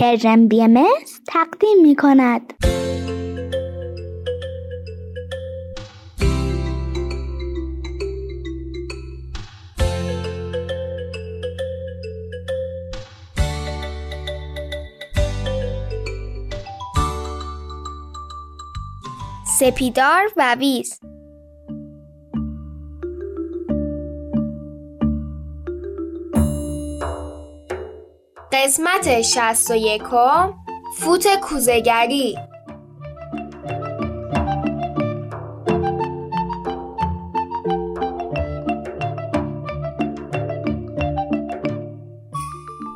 پرژن بی ام تقدیم می کند. سپیدار و ویز قسمت شست و یکم فوت کوزگری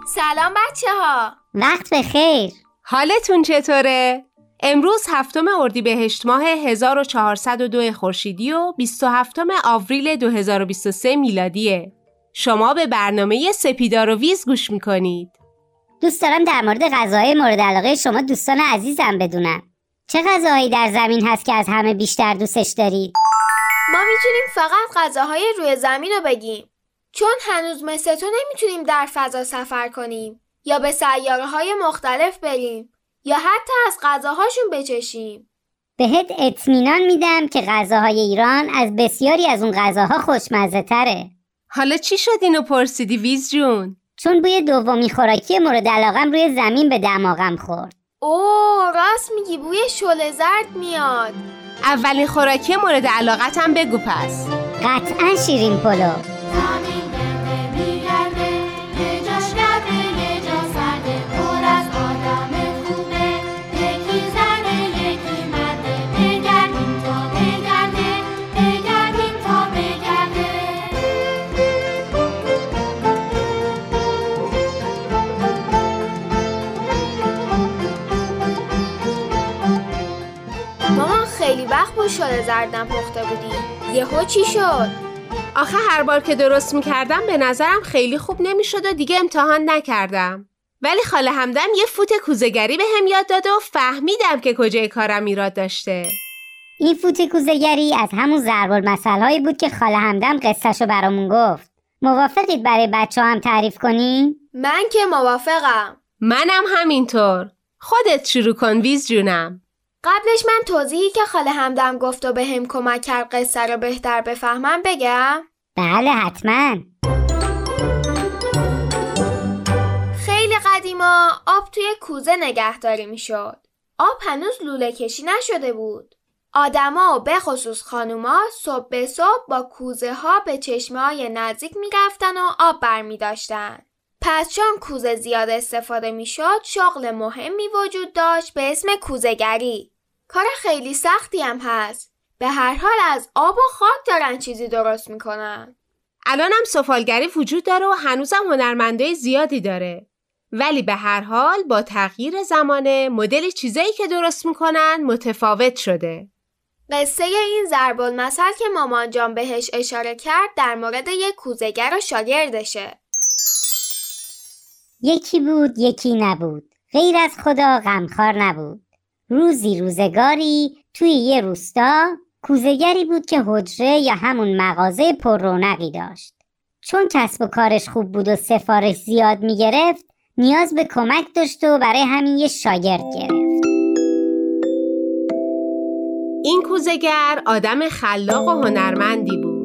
سلام بچه ها وقت بخیر حالتون چطوره؟ امروز هفتم اردیبهشت ماه 1402 خورشیدی و 27 آوریل 2023 میلادیه. شما به برنامه سپیدار و ویز گوش می‌کنید. دوست دارم در مورد غذاهای مورد علاقه شما دوستان عزیزم بدونم. چه غذاهایی در زمین هست که از همه بیشتر دوستش دارید؟ ما می‌تونیم فقط غذاهای روی زمین رو بگیم چون هنوز مثل تو نمی‌تونیم در فضا سفر کنیم یا به سیاره های مختلف بریم یا حتی از غذاهاشون بچشیم بهت اطمینان میدم که غذاهای ایران از بسیاری از اون غذاها خوشمزه تره. حالا چی شد اینو پرسیدی ویز جون؟ چون بوی دومی خوراکی مورد علاقم روی زمین به دماغم خورد. اوه راست میگی بوی شل زرد میاد اولین خوراکی مورد علاقتم بگو پس. قطعا شیرین پلو. شل زردم پخته بودی یهو چی شد آخه هر بار که درست می‌کردم به نظرم خیلی خوب نمی‌شد و دیگه امتحان نکردم. ولی خاله همدم یه فوت کوزگری به هم یاد داده و فهمیدم که کجای کارم ایراد داشته. این فوت کوزگری از همون ضرب المثل‌هایی بود که خاله همدم قصهشو برامون گفت. موافقید برای بچه هم تعریف کنیم؟ من که موافقم منم همینطور. خودت شروع کن ویز جونم. قبلش من توضیحی که خاله همدم گفت و به هم کمک کرد قصه رو بهتر بفهمم بگم بله حتما. خیلی قدیما آب توی کوزه نگهداری می‌شد. آب هنوز لوله کشی نشده بود. آدما و به خصوص خانوما صبح به صبح با کوزه ها به چشمه های نزدیک می‌رفتن و آب برمی داشتن. پس چون کوزه زیاد استفاده می‌شد شغل مهمی وجود داشت به اسم کوزهگری. کار خیلی سختی هم هست. به هر حال از آب و خاک دارن چیزی درست می‌کنن. الانم سفالگری وجود داره و هنوزم هنرمندای زیادی داره. ولی به هر حال با تغییر زمانه مدل چیزایی که درست می‌کنن متفاوت شده. قصه این ضرب المثل که مامان جان بهش اشاره کرد در مورد یک کوزگر و شاگردشه. یکی بود یکی نبود. غیر از خدا غمخوار نبود. روزی روزگاری توی یه روستا کوزگری بود که حجره یا همون مغازه پر رونقی داشت. چون کسب و کارش خوب بود و سفارش زیاد می‌گرفت نیاز به کمک داشت و برای همین یه شاگرد گرفت. این کوزگر آدم خلاق و هنرمندی بود.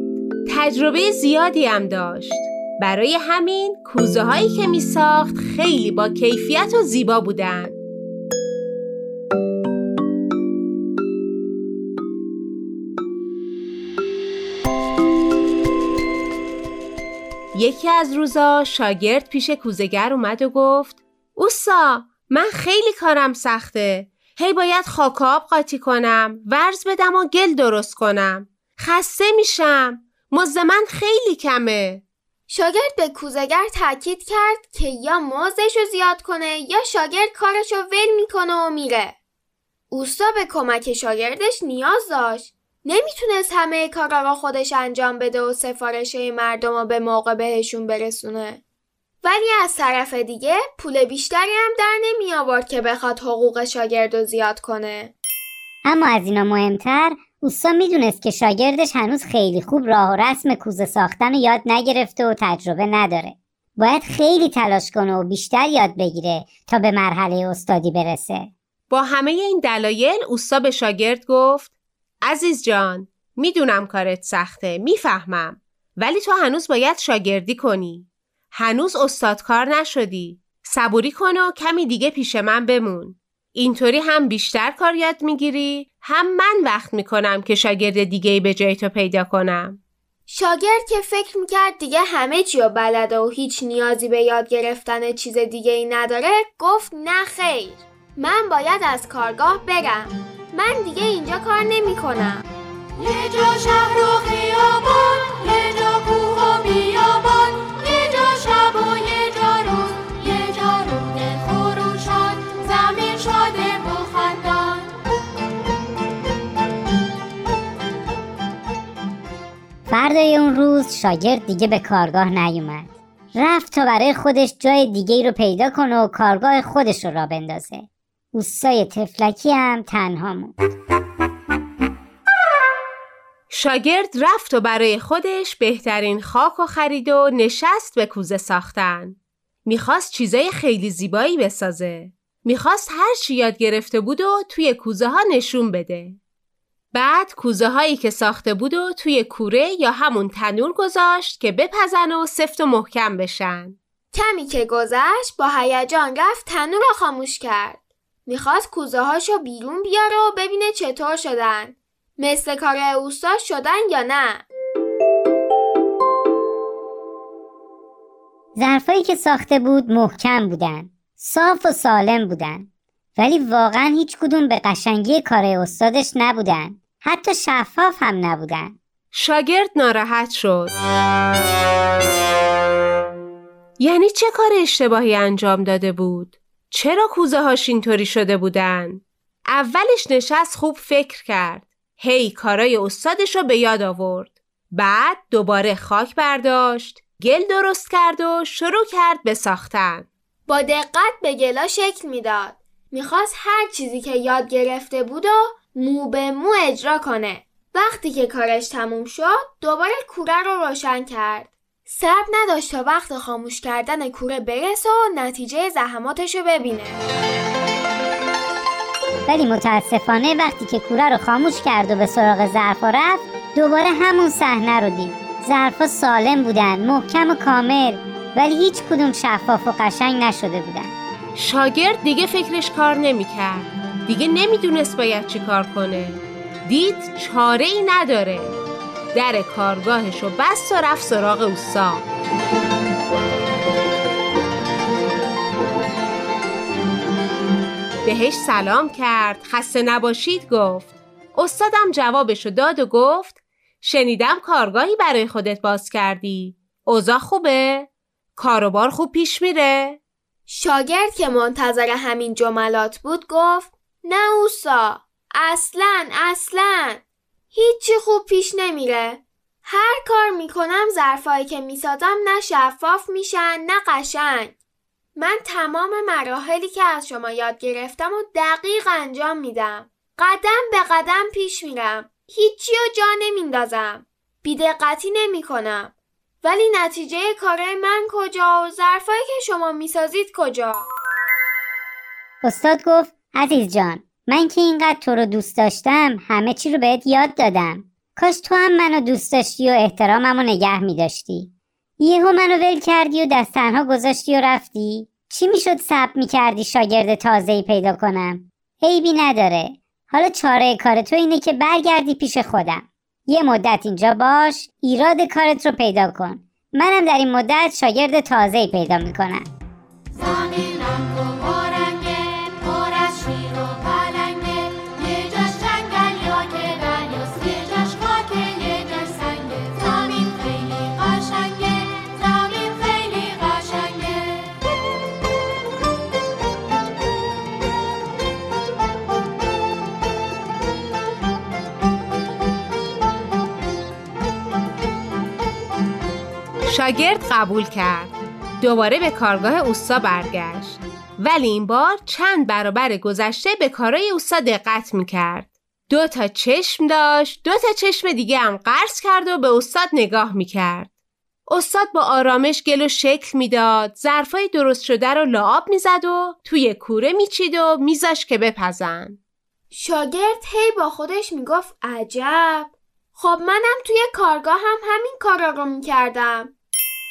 تجربه زیادی هم داشت. برای همین کوزه هایی که می ساخت خیلی با کیفیت و زیبا بودن. یکی از روزا شاگرد پیش کوزگر اومد و گفت اوسا من خیلی کارم سخته هی باید خاک آب قاطی کنم ورز بدم و گل درست کنم خسته میشم مزد من خیلی کمه شاگرد به کوزگر تاکید کرد که یا موزش رو زیاد کنه یا شاگرد کارش رو ول می‌کنه و میره. اوستا به کمک شاگردش نیاز داشت. نمی‌تونست همه کارا را خودش انجام بده و سفارشه مردم رو به موقع بهشون برسونه. ولی از طرف دیگه پول بیشتری هم در نمی آورد که بخواد حقوق شاگرد رو زیاد کنه. اما از اینا مهمتر اوستا می‌دونست که شاگردش هنوز خیلی خوب راه و رسم کوزه ساختن رو یاد نگرفته و تجربه نداره باید خیلی تلاش کنه و بیشتر یاد بگیره تا به مرحله استادی برسه با همه این دلایل اوستا به شاگرد گفت عزیز جان می‌دونم کارت سخته می‌فهمم. ولی تو هنوز باید شاگردی کنی. هنوز استادکار نشدی. صبوری کن و کمی دیگه پیش من بمون. اینطوری هم بیشتر کار یاد می‌گیری هم من وقت می‌کنم که شاگرد دیگه به جای تو پیدا کنم. شاگرد که فکر می‌کرد دیگه همه چی رو بلده و هیچ نیازی به یاد گرفتن چیز دیگه ای نداره گفت نه خیر. من باید از کارگاه برم. من دیگه اینجا کار نمی کنم یه جا شهر و خیابان یه جا کوه و بیابان یه جا شب و یه جا روز یه جا رود خروشان زمین شده و خندان. فردای اون روز شاگرد دیگه به کارگاه نیومد. رفت تا برای خودش جای دیگه ای رو پیدا کنه و کارگاه خودش رو را بندازه. اوستای تفلکی هم تنها موند شاگرد رفت و برای خودش بهترین خاک و خرید و نشست به کوزه ساختن. می‌خواست چیزای خیلی زیبایی بسازه. می‌خواست هر چی یاد گرفته بود و توی کوزه ها نشون بده. بعد کوزه هایی که ساخته بود و توی کوره یا همون تنور گذاشت که بپزن و سفت و محکم بشن. کمی که گذشت با هیجان رفت تنور رو خاموش کرد می‌خواست کوزه هاشو بیرون بیاره و ببینه چطور شدن مثل کار اوستا شدن یا نه ظرفایی که ساخته بود محکم بودن صاف و سالم بودن ولی واقعا هیچ کدوم به قشنگی کار استادش نبودن حتی شفاف هم نبودن شاگرد ناراحت شد. یعنی چه کار اشتباهی انجام داده بود؟ چرا کوزه هاش اینطوری شده بودن؟ اولش نشست خوب فکر کرد. هی کارای استادش رو به یاد آورد. بعد دوباره خاک برداشت، گل درست کرد و شروع کرد به ساختن. با دقت به گلا شکل می‌داد می‌خواست هر چیزی که یاد گرفته بود و مو به مو اجرا کنه وقتی که کارش تموم شد دوباره کوره رو روشن کرد صبر نداشت تا وقت خاموش کردن کوره برسه و نتیجه زحماتش رو ببینه ولی متاسفانه وقتی که کوره رو خاموش کرد و به سراغ ظرفا رفت دوباره همون صحنه رو دید ظرفا سالم بودن محکم و کامل ولی هیچ کدوم شفاف و قشنگ نشده بودن شاگرد دیگه فکرش کار نمی‌کرد. دیگه نمی‌دونست باید چی کار کنه. دید چاره ای نداره. در کارگاهش رو بست و رفت سراغ اوسا. بهش سلام کرد خسته نباشید گفت استادم جوابشو داد و گفت شنیدم کارگاهی برای خودت باز کردی اوضاع خوبه؟ کاروبار خوب پیش میره؟ شاگرد که منتظر همین جملات بود گفت نه اوسا اصلا اصلا هیچی خوب پیش نمیره. هر کار می‌کنم ظرفایی که می‌سازم نه شفاف میشن نه قشنگ. من تمام مراحلی که از شما یاد گرفتم و دقیق انجام میدم. قدم به قدم پیش میرم. هیچی رو جا نمیندازم. بیدقتی نمی کنم ولی نتیجه کارای من کجا و ظرفایی که شما می‌سازید کجا؟ استاد گفت عزیز جان. من که اینقدر تو رو دوست داشتم همه چی رو بهت یاد دادم. کاش تو هم منو دوست داشتی و احترامم رو نگه می داشتی یهو منو ول کردی و دست تنها گذاشتی و رفتی. چی می‌شد صبر می کردی شاگرد تازه پیدا کنم؟ عیبی نداره. حالا چاره کار تو اینه که برگردی پیش خودم. یه مدت اینجا باش ایراد کارت رو پیدا کن. منم در این مدت شاگرد تازه پیدا می‌کنم. شاگرد قبول کرد. دوباره به کارگاه اوستا برگشت. ولی این بار چند برابر گذشته به کارای اوستا دقت می‌کرد. دو تا چشم داشت، دو تا چشم دیگه هم قرض کرد و به استاد نگاه می‌کرد. استاد با آرامش گل و شکل می‌داد ظرفای درست شده رو لعاب می‌زد و توی کوره میچید و میذاش که بپزن شاگرد هی با خودش می‌گفت عجب خب منم توی کارگاه هم همین کارا رو می‌کردم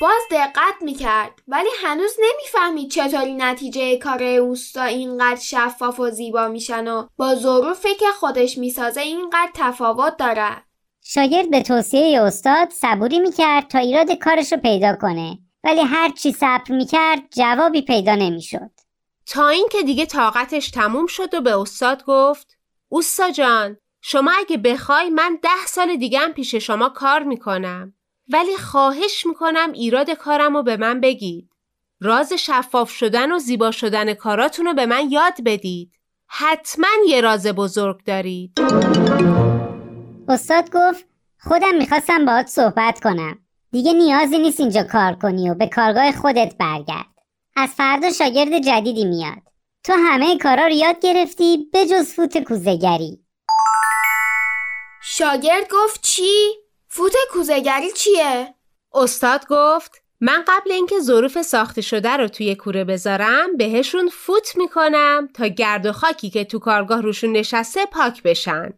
باز دقت می‌کرد ولی هنوز نمی‌فهمید چطوری نتیجه کار اوستا اینقدر شفاف و زیبا میشن و با ظروفی که خودش می‌سازه اینقدر تفاوت دارد شاگرد به توصیه استاد صبوری می‌کرد تا ایراد کارش رو پیدا کنه ولی هر چی صبر می‌کرد جوابی پیدا نمی‌شد. تا اینکه دیگه طاقتش تموم شد و به استاد گفت اوستا جان شما اگه بخوای من ده سال دیگه هم پیش شما کار می‌کنم. ولی خواهش می‌کنم ایراد کارم رو به من بگید. راز شفاف شدن و زیبا شدن کاراتون رو به من یاد بدید. حتما یه راز بزرگ دارید. استاد گفت خودم می‌خواستم باهات صحبت کنم. دیگه نیازی نیست اینجا کار کنی و به کارگاه خودت برگرد. از فردا شاگرد جدیدی میاد. تو همه کارا رو یاد گرفتی به جز فوت کوزهگری. شاگرد گفت چی؟ فوت کوزهگری چیه؟ استاد گفت من قبل اینکه ظروف ساخته شده رو توی کوره بذارم بهشون فوت می‌کنم تا گرد و خاکی که تو کارگاه روشون نشسته پاک بشن.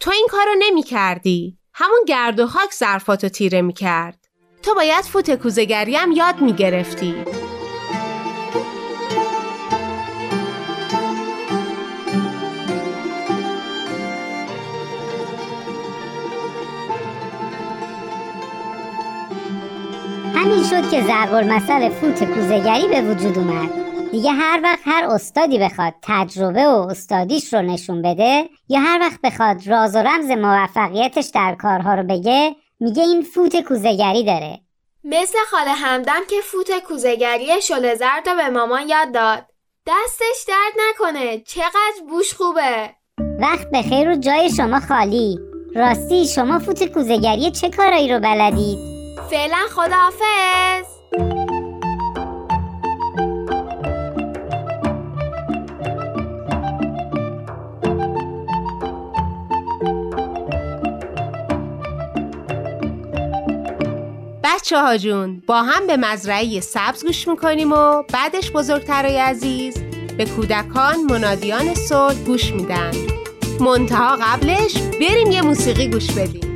تو این کارو نمی کردی همون گرد و خاک ظرفاتو تیره می‌کرد. تو باید فوت کوزهگری هم یاد می‌گرفتی. همین شد که ضرب المثل فوت کوزهگری به وجود اومد. دیگه هر وقت هر استادی بخواد تجربه و استادیش رو نشون بده یا هر وقت بخواد راز و رمز موفقیتش در کارها رو بگه میگه این فوت کوزهگری داره. مثل خاله همدم که فوت کوزهگری شل زرد رو به مامان یاد داد. دستش درد نکنه. چقدر بوش خوبه. وقت بخیر و جای شما خالی. راستی شما فوت کوزهگری چه کارایی رو بلدید؟ فعلا خداحافظ. بچه ها جون با هم به مزرعه سبز گوش می‌کنیم و بعدش بزرگترای عزیز به کودکان منادیان صلح گوش میدن. منتها قبلش بریم یه موسیقی گوش بدیم.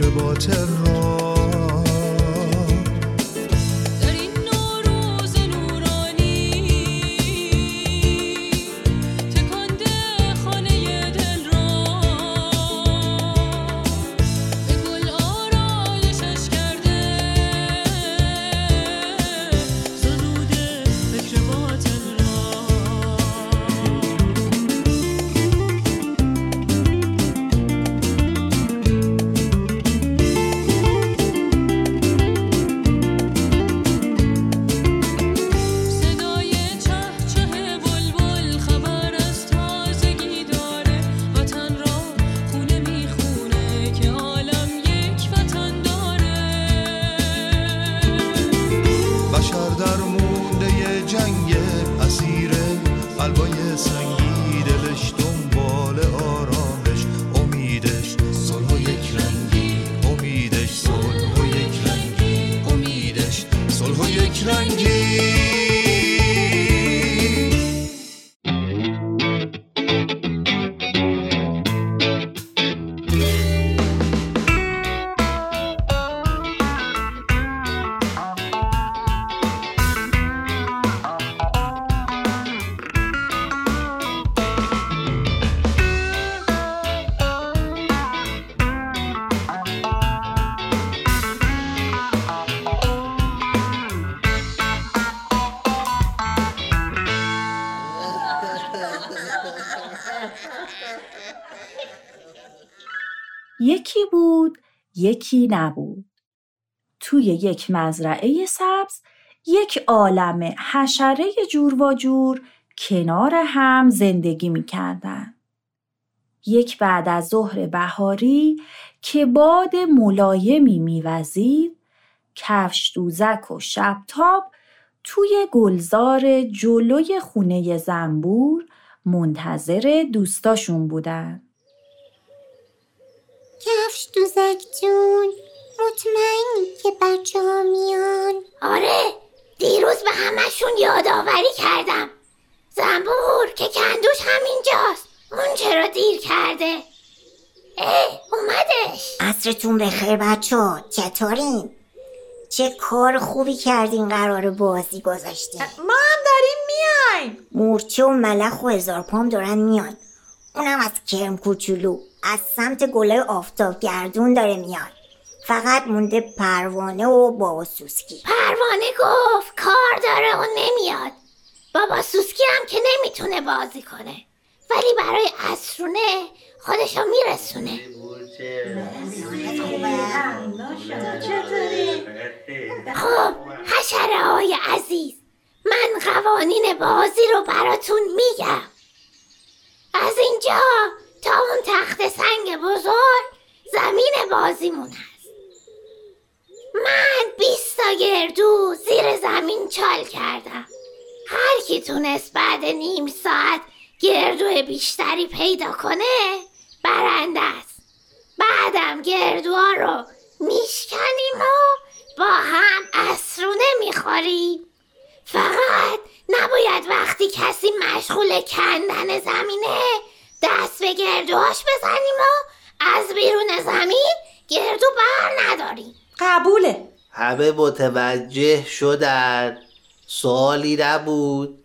but to roar. یکی نبود توی یک مزرعه سبز یک عالم حشره جور و جور کنار هم زندگی می یک بعد از ظهر بهاری که باد ملایمی میوزید کفش دوزک و شبتاب توی گلزار جلوی خونه زنبور منتظر دوستاشون بودن. کفش دوزک جون. مطمئنی که بچه ها میان. آره دیروز به همشون یادآوری کردم. زنبور که کندوش همینجاست. اون چرا دیر کرده؟ اه اومدش. عصرتون بخیر بچه ها. چطورین؟ چه کار خوبی کردین قرار بازی گذاشتین. ما هم داریم میایم. مورچه و ملخ و هزار پام دارن میان. اونم از کرم کوچولو. از سمت گله آفتاب گردون داره میاد. فقط مونده پروانه و بابا سوسکی. پروانه گفت کار داره و نمیاد. بابا سوسکی هم که نمی‌تونه بازی کنه. ولی برای اسرونه خودشو میرسونه. خب حشره های عزیز من قوانین بازی رو براتون میگم. از اینجا تا اون تخت سنگ بزرگ زمین بازیمون هست. من بیست تا گردو زیر زمین چال کردم. هر کی تونست بعد نیم ساعت گردو بیشتری پیدا کنه برنده است. بعدم گردوها رو میشکنیم و با هم اسرونه می‌خوریم. فقط نباید وقتی کسی مشغول کندن زمینه دست به گردوهاش بزنیم و از بیرون زمین گردو بر نداریم. قبوله. همه متوجه شدن. سوالی نبود.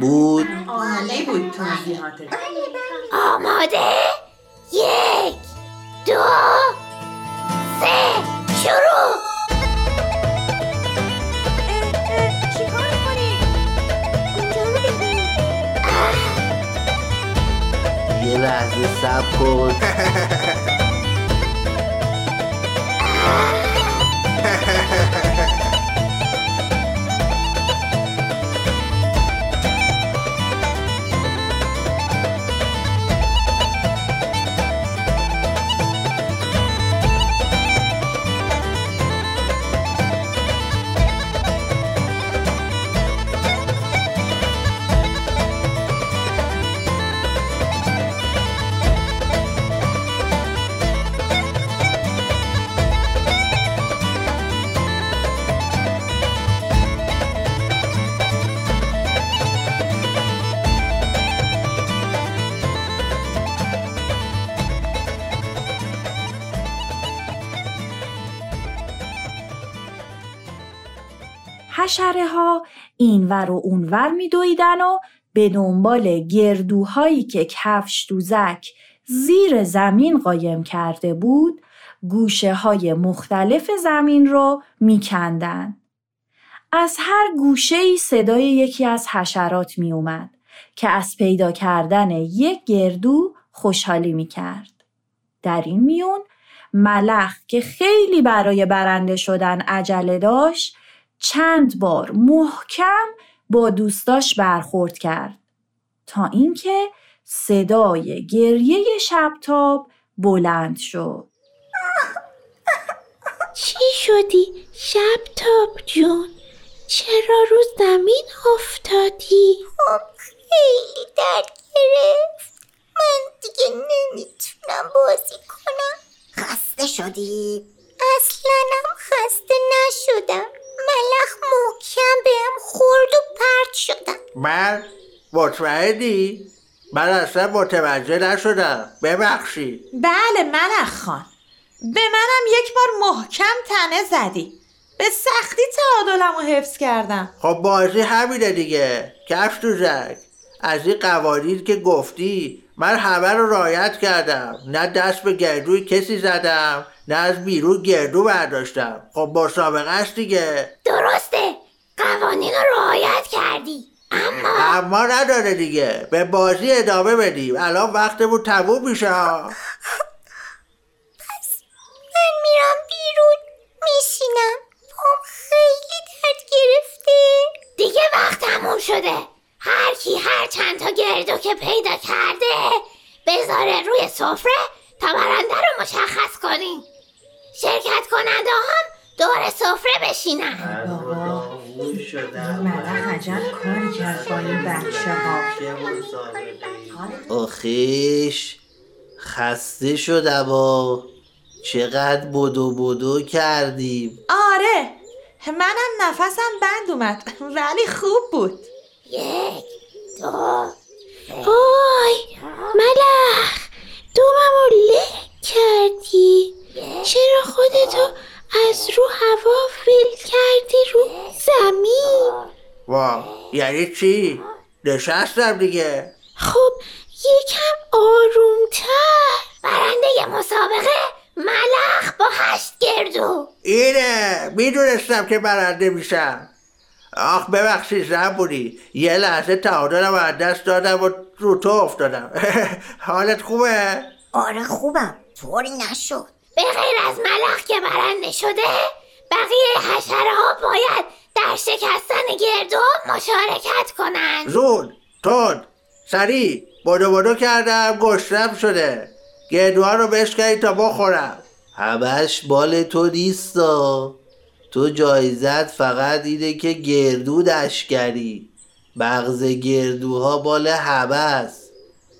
بود. عالی بود توضیحاتت آماده؟ یک دو سه شروع! یه لحظه سب حشره ها اینور و اونور میدویدن و به دنبال گردوهایی که کفش دوزک زیر زمین قایم کرده بود گوشه های مختلف زمین رو میکندن. از هر گوشه ای صدای یکی از حشرات می اومد که از پیدا کردن یک گردو خوشحالی می کرد. در این میون ملخ که خیلی برای برنده شدن عجله داشت چند بار محکم با دوستاش برخورد کرد. تا اینکه صدای گریه شبتاب بلند شد. چی شدی شب تاب جون؟ چرا رو زمین افتادی؟ خب خیلی درد گرفت. من دیگه نمی‌تونم بازی کنم. خسته شدی؟ اصلا هم خسته نشدم. ملخ محکم بهم خورد و پرت شدم. من مطمئنی؟ من اصلا متوجه نشدم. ببخشید بله ملخ خان. به منم یک بار محکم تنه زدی. به سختی تعادلم رو حفظ کردم. خب بازی همینه دیگه. کفش دوزک از این قوانین که گفتی من همه رو رایت کردم. نه دست به گردوی کسی زدم نه از بیرون گردو برداشتم. خب مسابقه است دیگه. درسته. قوانین رو رعایت کردی. اما اما نداره دیگه. به بازی ادامه بدیم. الان وقتمون تموم میشه ها. من میرم بیرون. میشینم. پام خیلی درد گرفته. دیگه وقت تموم شده. هر کی هر چند تا گردو که پیدا کرده بذاره روی سفره تا برنده رو مشخص کنیم. شرکت کننده هم دور سفره بشینن. عجب کاری کرد با این بچه ها آخیش خسته شدم و چقدر بدو بدو کردیم. آره منم نفسم بند اومد ولی خوب بود. یک دو وای ملخ دوممو له کردی. چرا خودتو از رو هوا فیل کردی رو زمین؟ وا یعنی چی؟ نشستم دیگه. خب یکم آرومتر. برنده مسابقه ملخ با هشت گردو. اینه می‌دونستم که برنده میشم. آخ ببخشید زنبونی یه لحظه تعادلم از دست دادم و رو تو افتادم. حالت خوبه؟ آره خوبم. طوری نشد. به غیر از ملخ که برنده شده بقیه حشره ها باید در شکستن گردو مشارکت کنند زود. تند. سریع. بدو بدو کردم. گشتم شده. گردوها رو بشکنی تا بخورم. همش بال تو نیستا. تو جایزت فقط اینه که گردو دشکری. مغز گردوها بال است.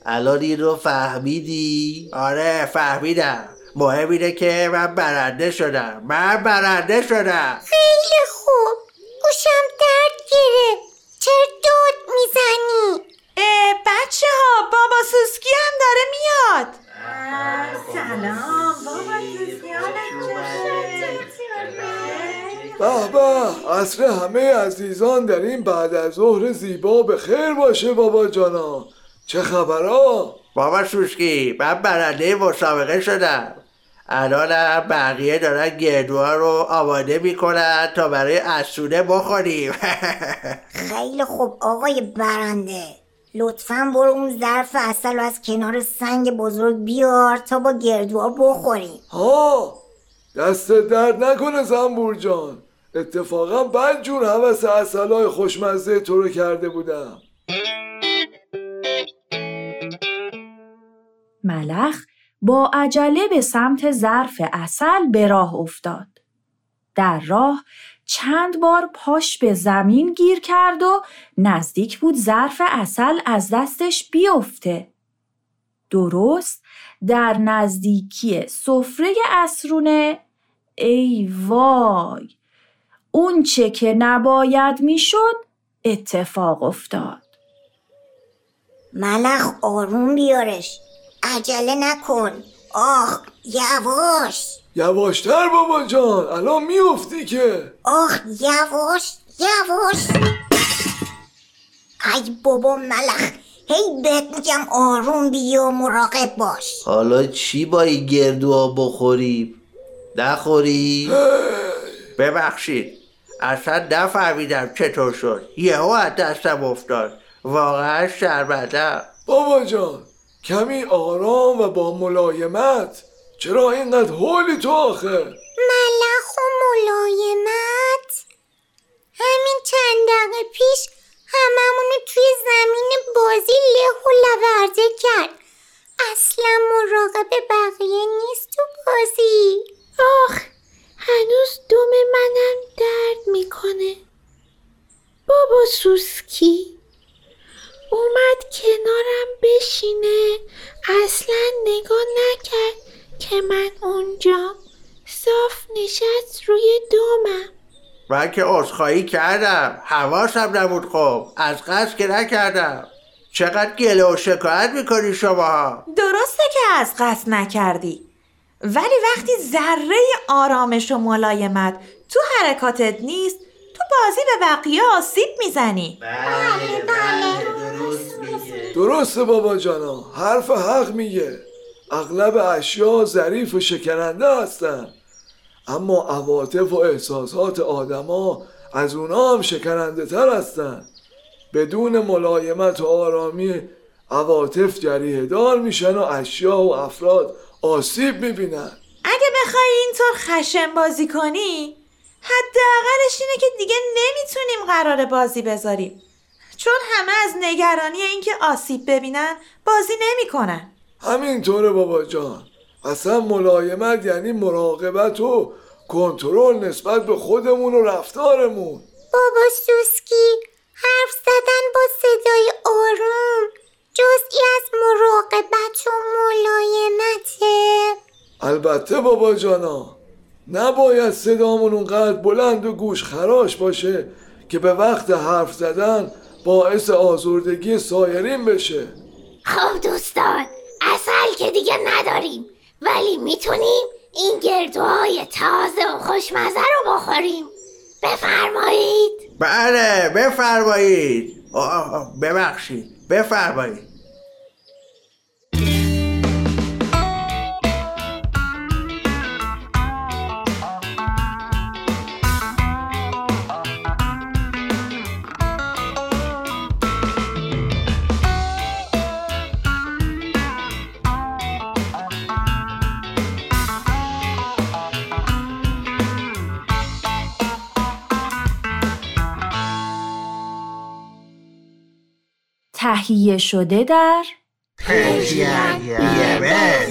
الان این رو فهمیدی؟ آره فهمیدم. مهم اینه که من برنده شدم. من برنده شدم. عصر همه عزیزان در این بعد از ظهر زیبا به خیر باشه بابا جانا. چه خبرها؟ بابا سوسکی من برنده مسابقه شدم. الانم بقیه دارن گردوها رو آماده می‌کنن تا برای اسونه بخوریم. خیلی خوب آقای برنده. لطفا برو اون ظرف اصل رو از کنار سنگ بزرگ بیار تا با گردوها بخوریم. ها دست درد نکنه زنبور جان. اتفاقا من جور حوث اصلای خوشمزه تو رو کرده بودم ملخ با عجله به سمت ظرف اصل به راه افتاد. در راه چند بار پاش به زمین گیر کرد و نزدیک بود ظرف اصل از دستش بیفته. درست در نزدیکی سفره اسرونه ای وای اون چه که نباید می‌شد اتفاق افتاد. ملخ آروم بیارش. عجله نکن. آخ یواش. یواشتر بابا جان الان میافتی که. آخ یواش یواش. ای بابا ملخ هی بهت میگم آروم بیا مراقب باش. حالا چی با این گردوها بخوریم؟ نخوری؟ ببخشید. اصلا نفهمیدم چطور شد. یهو از دستم افتاد. واقعا شرمندم بابا جان کمی آرام و با ملایمت. چرا اینقدر حالی تو آخه؟ ملخ و ملایمت. همین چند دقیقه پیش هممونو توی زمین بازی له و لورده کرد. اصلا مراقب بقیه نیست تو بازی. آخ هنوز دم منم درد می‌کنه. بابا سوسکی اومد میشینه اصلا نگاه نکرد که من اونجام صاف نشست روی دومم من که عذرخواهی کردم. حواسم نبود خب. از قصد که نکردم. چقدر گله و شکایت می‌کنی شماها؟ درسته که از قصد نکردی. ولی وقتی ذره آرامش و ملایمت تو حرکاتت نیست تو بازی به بقیه آسیب می‌زنی. درسته بابا جانا. حرف حق میگه. اغلب اشیا ظریف و شکننده هستن. اما عواطف و احساسات آدما از اونا هم شکننده تر هستن. بدون ملایمت و آرامی عواطف جریه دار میشن و اشیا و افراد آسیب می‌بینن. اگه بخوای اینطور خشن بازی کنی حداقلش اینه که دیگه نمی‌تونیم قرار بازی بذاریم. چون همه از نگرانی اینکه آسیب ببینن بازی نمی‌کنن. همینطوره بابا جان. اصلا ملایمت یعنی مراقبت و کنترل نسبت به خودمون و رفتارمون. بابا سوسکی حرف زدن با صدای آروم. جزئی از مراقبت و ملایمته البته بابا جانا نباید صدامون اونقدر بلند و گوش خراش باشه که به وقت حرف زدن باعث آزردگی سایرین بشه. خب دوستان اصل که دیگه نداریم ولی می‌تونیم این گردوهای تازه و خوشمزه رو بخوریم. بفرمایید. بله بفرمایید. ببخشید. بفرمایید. تهیه شده در من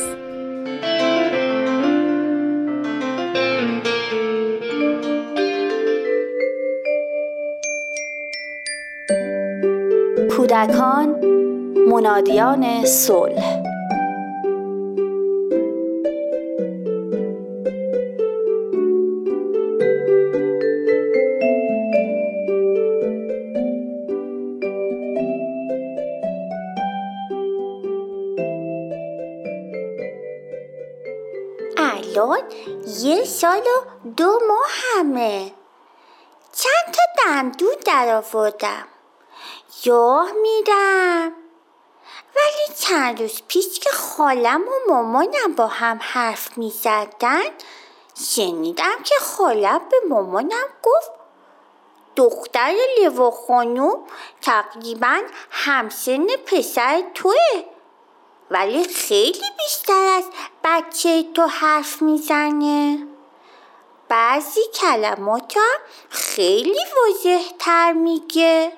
کودکان منادیان صلح. الان یه سال و دو ماه همه. چند تا دمدون در آوردم؟ یاه میرم ولی چند روز پیش که خالم و مامانم با هم حرف می‌زدن شنیدم که خالم به مامانم گفت دختر لیوا خانوم تقریبا همسن پسر توه. ولی خیلی بیشتر از بچه تو حرف می‌زنه. بعضی کلمات هم خیلی واضح تر میگه.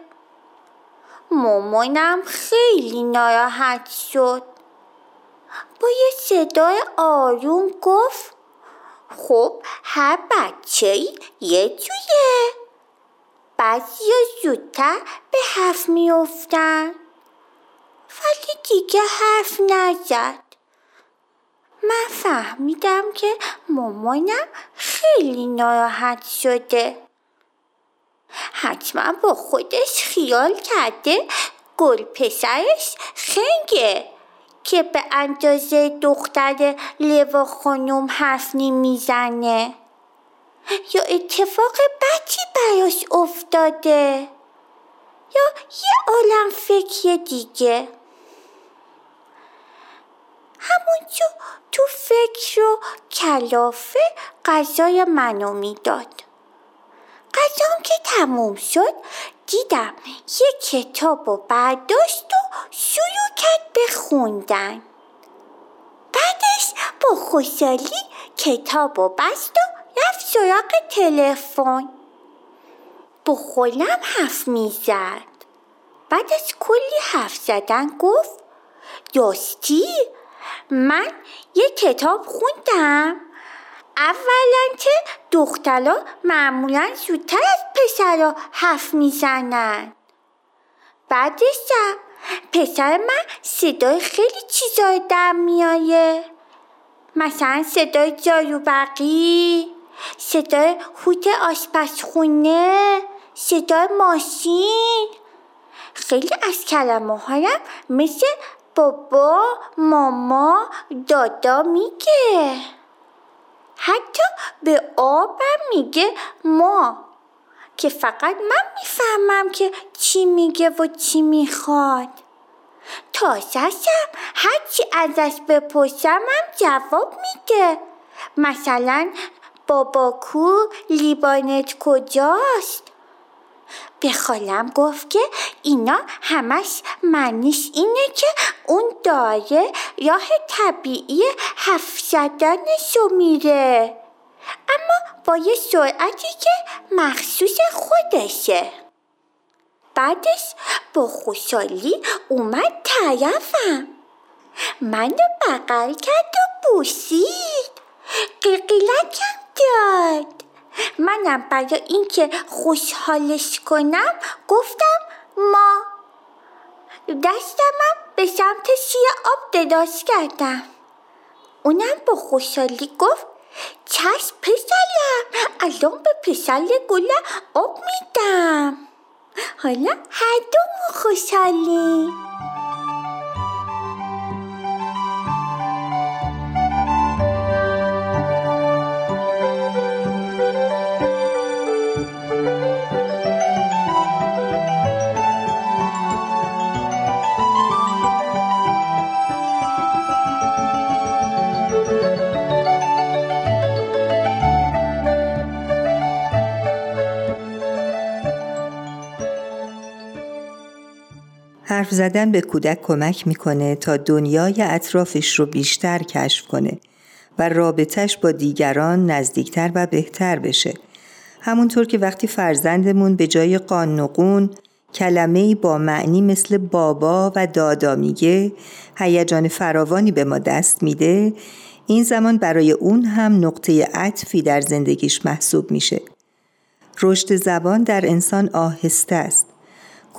مامانم خیلی ناراحت شد. با یه صدای آروم گفت خب هر بچه یه جویه. بعضی زودتر به حرف میافتن. ولی دیگه حرف نزد. من فهمیدم که مامانم خیلی ناراحت شده. حتما با خودش خیال کرده. گل پسرش خنگه که به اندازه دختر لوا خانوم حرف نمی‌زنه. یا اتفاق بدی براش افتاده. یا یه عالم فکر دیگه. همونجا تو فکر و کلافه غذای منو می‌داد. غذام که تموم شد دیدم یه کتاب و برداشت و شروع کرد به خوندن. بعدش با خوشحالی کتاب و بست و رفت سراغ تلفن. با خودم حرف می‌زد. بعد از کلی حرف زدن گفت دوستی من یه کتاب خوندم. اولا که دخترها معمولا زودتر از پسرها حرف می‌زنن. بعدشم پسر من صدای خیلی چیزای در میایه مثلا صدای جاروبقی صدای هوت آشپزخونه صدای ماشین. خیلی از کلمه هایم مثل بابا ماما دادا میگه. حتی به آبم میگه ما که فقط من می‌فهمم که چی میگه و چی می‌خواد. تازهشم هرچی ازش بپرسم هم جواب میده مثلا بابا کو لیبانت کجاست؟ به خالم گفت که اینا همش معنیش اینه که اون داره راه طبیعی زدنشو میره. اما با یه سرعتی که مخصوص خودشه. بعدش با خوشحالی اومد طرفم. منو بغل کرد و بوسید قیقیلکم داد. منم برای اینکه خوشحالش کنم گفتم ما دستمم به سمت شیر آب کردم. اونم با خوشحالی گفت چشم پسرم الان به پسر گلم آب میدم. حالا هر دومون خوشحالیم. حرف زدن به کودک کمک می‌کنه تا دنیای اطرافش رو بیشتر کشف کنه و رابطش با دیگران نزدیکتر و بهتر بشه. همونطور که وقتی فرزندمون به جای قانقون کلمه با معنی مثل بابا و دادا میگه هیجان فراوانی به ما دست میده این زمان برای اون هم نقطه عطفی در زندگیش محسوب میشه. رشد زبان در انسان آهسته است.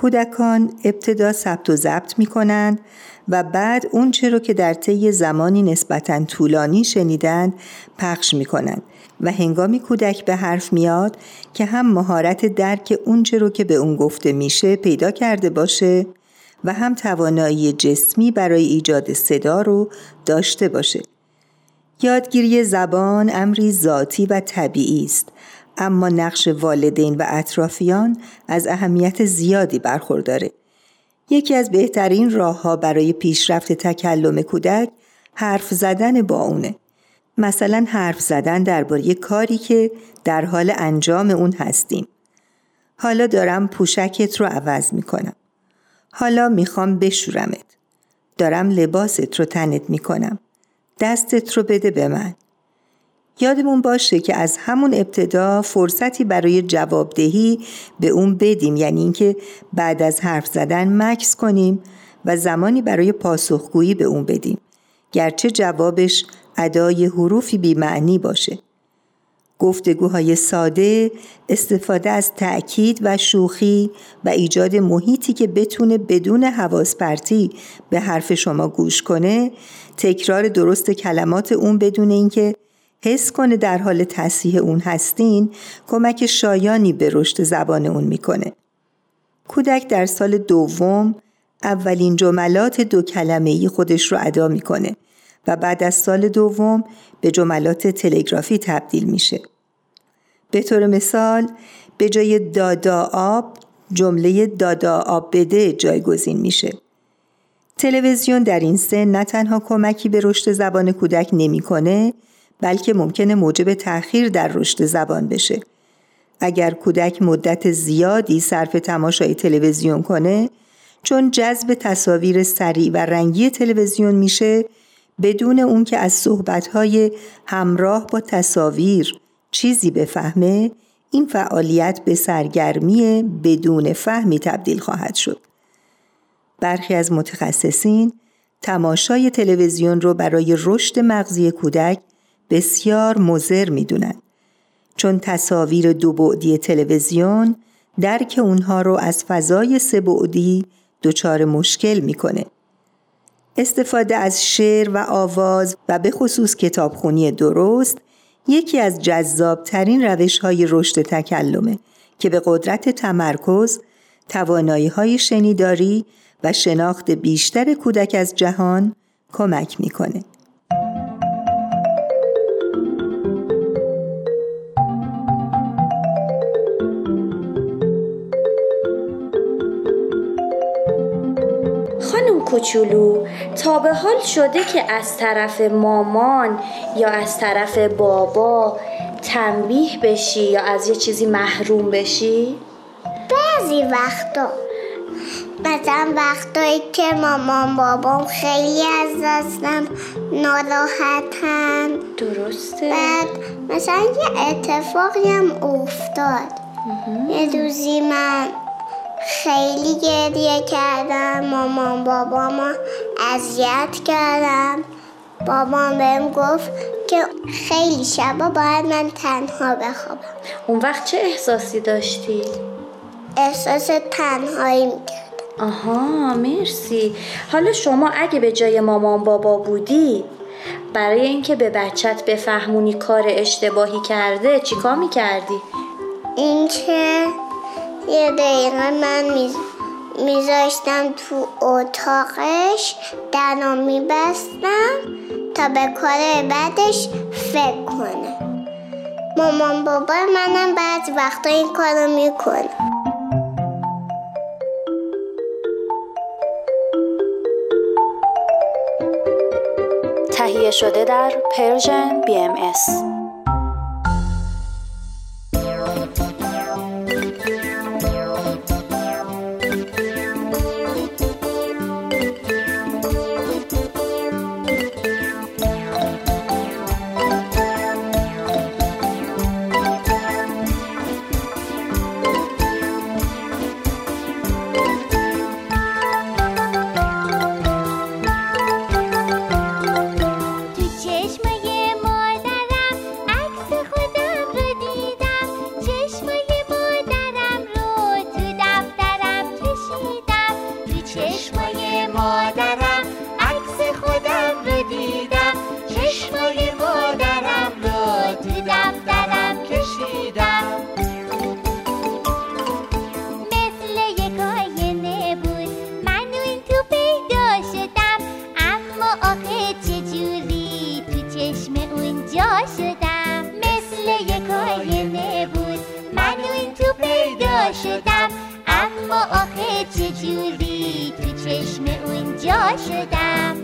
کودکان ابتدا ثبت و ضبط می کنند و بعد اون رو که در طی زمانی نسبتا طولانی شنیدند پخش می کنند و هنگامی کودک به حرف میاد که هم مهارت درک اون رو که به اون گفته میشه پیدا کرده باشه و هم توانایی جسمی برای ایجاد صدا رو داشته باشه. یادگیری زبان امری ذاتی و طبیعی است اما نقش والدین و اطرافیان از اهمیت زیادی برخورداره. یکی از بهترین راه ها برای پیشرفت تکلم کودک حرف زدن با اونه. مثلا حرف زدن درباره کاری که در حال انجام اون هستیم. حالا دارم پوشکت رو عوض می‌کنم. حالا می‌خوام بشورمت. دارم لباست رو تنت می‌کنم. دستت رو بده به من. یادمون باشه که از همون ابتدا فرصتی برای جوابدهی به اون بدیم. یعنی اینکه بعد از حرف زدن مکس کنیم و زمانی برای پاسخگویی به اون بدیم. گرچه جوابش ادای حروفی بیمعنی باشه. گفتگوهای ساده استفاده از تأکید و شوخی و ایجاد محیطی که بتونه بدون حواس پرتی به حرف شما گوش کنه تکرار درست کلمات اون بدون اینکه حس کنه در حال تصحیح اون هستین کمک شایانی به رشد زبان اون می‌کنه. کودک در سال دوم اولین جملات دو کلمه ای خودش رو ادا می‌کنه و بعد از سال دوم به جملات تلگرافی تبدیل میشه. به طور مثال به جای دادا آب جمله دادا آب بده جایگزین میشه. تلویزیون در این سن نه تنها کمکی به رشد زبان کودک نمی‌کنه بلکه ممکنه موجب تأخیر در رشد زبان بشه. اگر کودک مدت زیادی صرف تماشای تلویزیون کنه چون جذب تصاویر سریع و رنگی تلویزیون میشه بدون اون که از صحبتهای همراه با تصاویر چیزی بفهمه این فعالیت به سرگرمی بدون فهمی تبدیل خواهد شد. برخی از متخصصین تماشای تلویزیون رو برای رشد مغزی کودک بسیار مزر می‌دونن چون تصاویر دو بعدی تلویزیون درک اونها رو از فضای سه بعدی دچار مشکل می‌کنه. استفاده از شعر و آواز و به خصوص کتابخونی درست یکی از جذابترین روش های رشد تکلمه که به قدرت تمرکز، توانایی های شنیداری و شناخت بیشتر کودک از جهان کمک می‌کنه. کوچولو. تا به حال شده که از طرف مامان یا از طرف بابا تنبیه بشی یا از یه چیزی محروم بشی؟ بعضی وقتا. مثلا وقتایی که مامان بابام خیلی از دستم ناراحتن. درسته. بعد مثلا یه اتفاقی هم افتاد. یه روزی من خیلی گریه کردم. مامان بابامو اذیت کردم. بابام بهم گفت که خیلی شبا باید من تنها بخوابم. اون وقت چه احساسی داشتی؟ احساس تنهایی می‌کرد آها مرسی. حالا شما اگه به جای مامان بابا بودی برای اینکه به بچت بفهمونی کار اشتباهی کرده چیکار می‌کردی؟ اینکه یه دقیقه من. میذاشتم تو اتاقش درو میبستم تا به کار بعدش فکر کنه مامان بابا منم بعض وقتا این کارو می‌کنه تهیه شده در پرژن BMS مادرم چجوری تو چشم اونجا شدم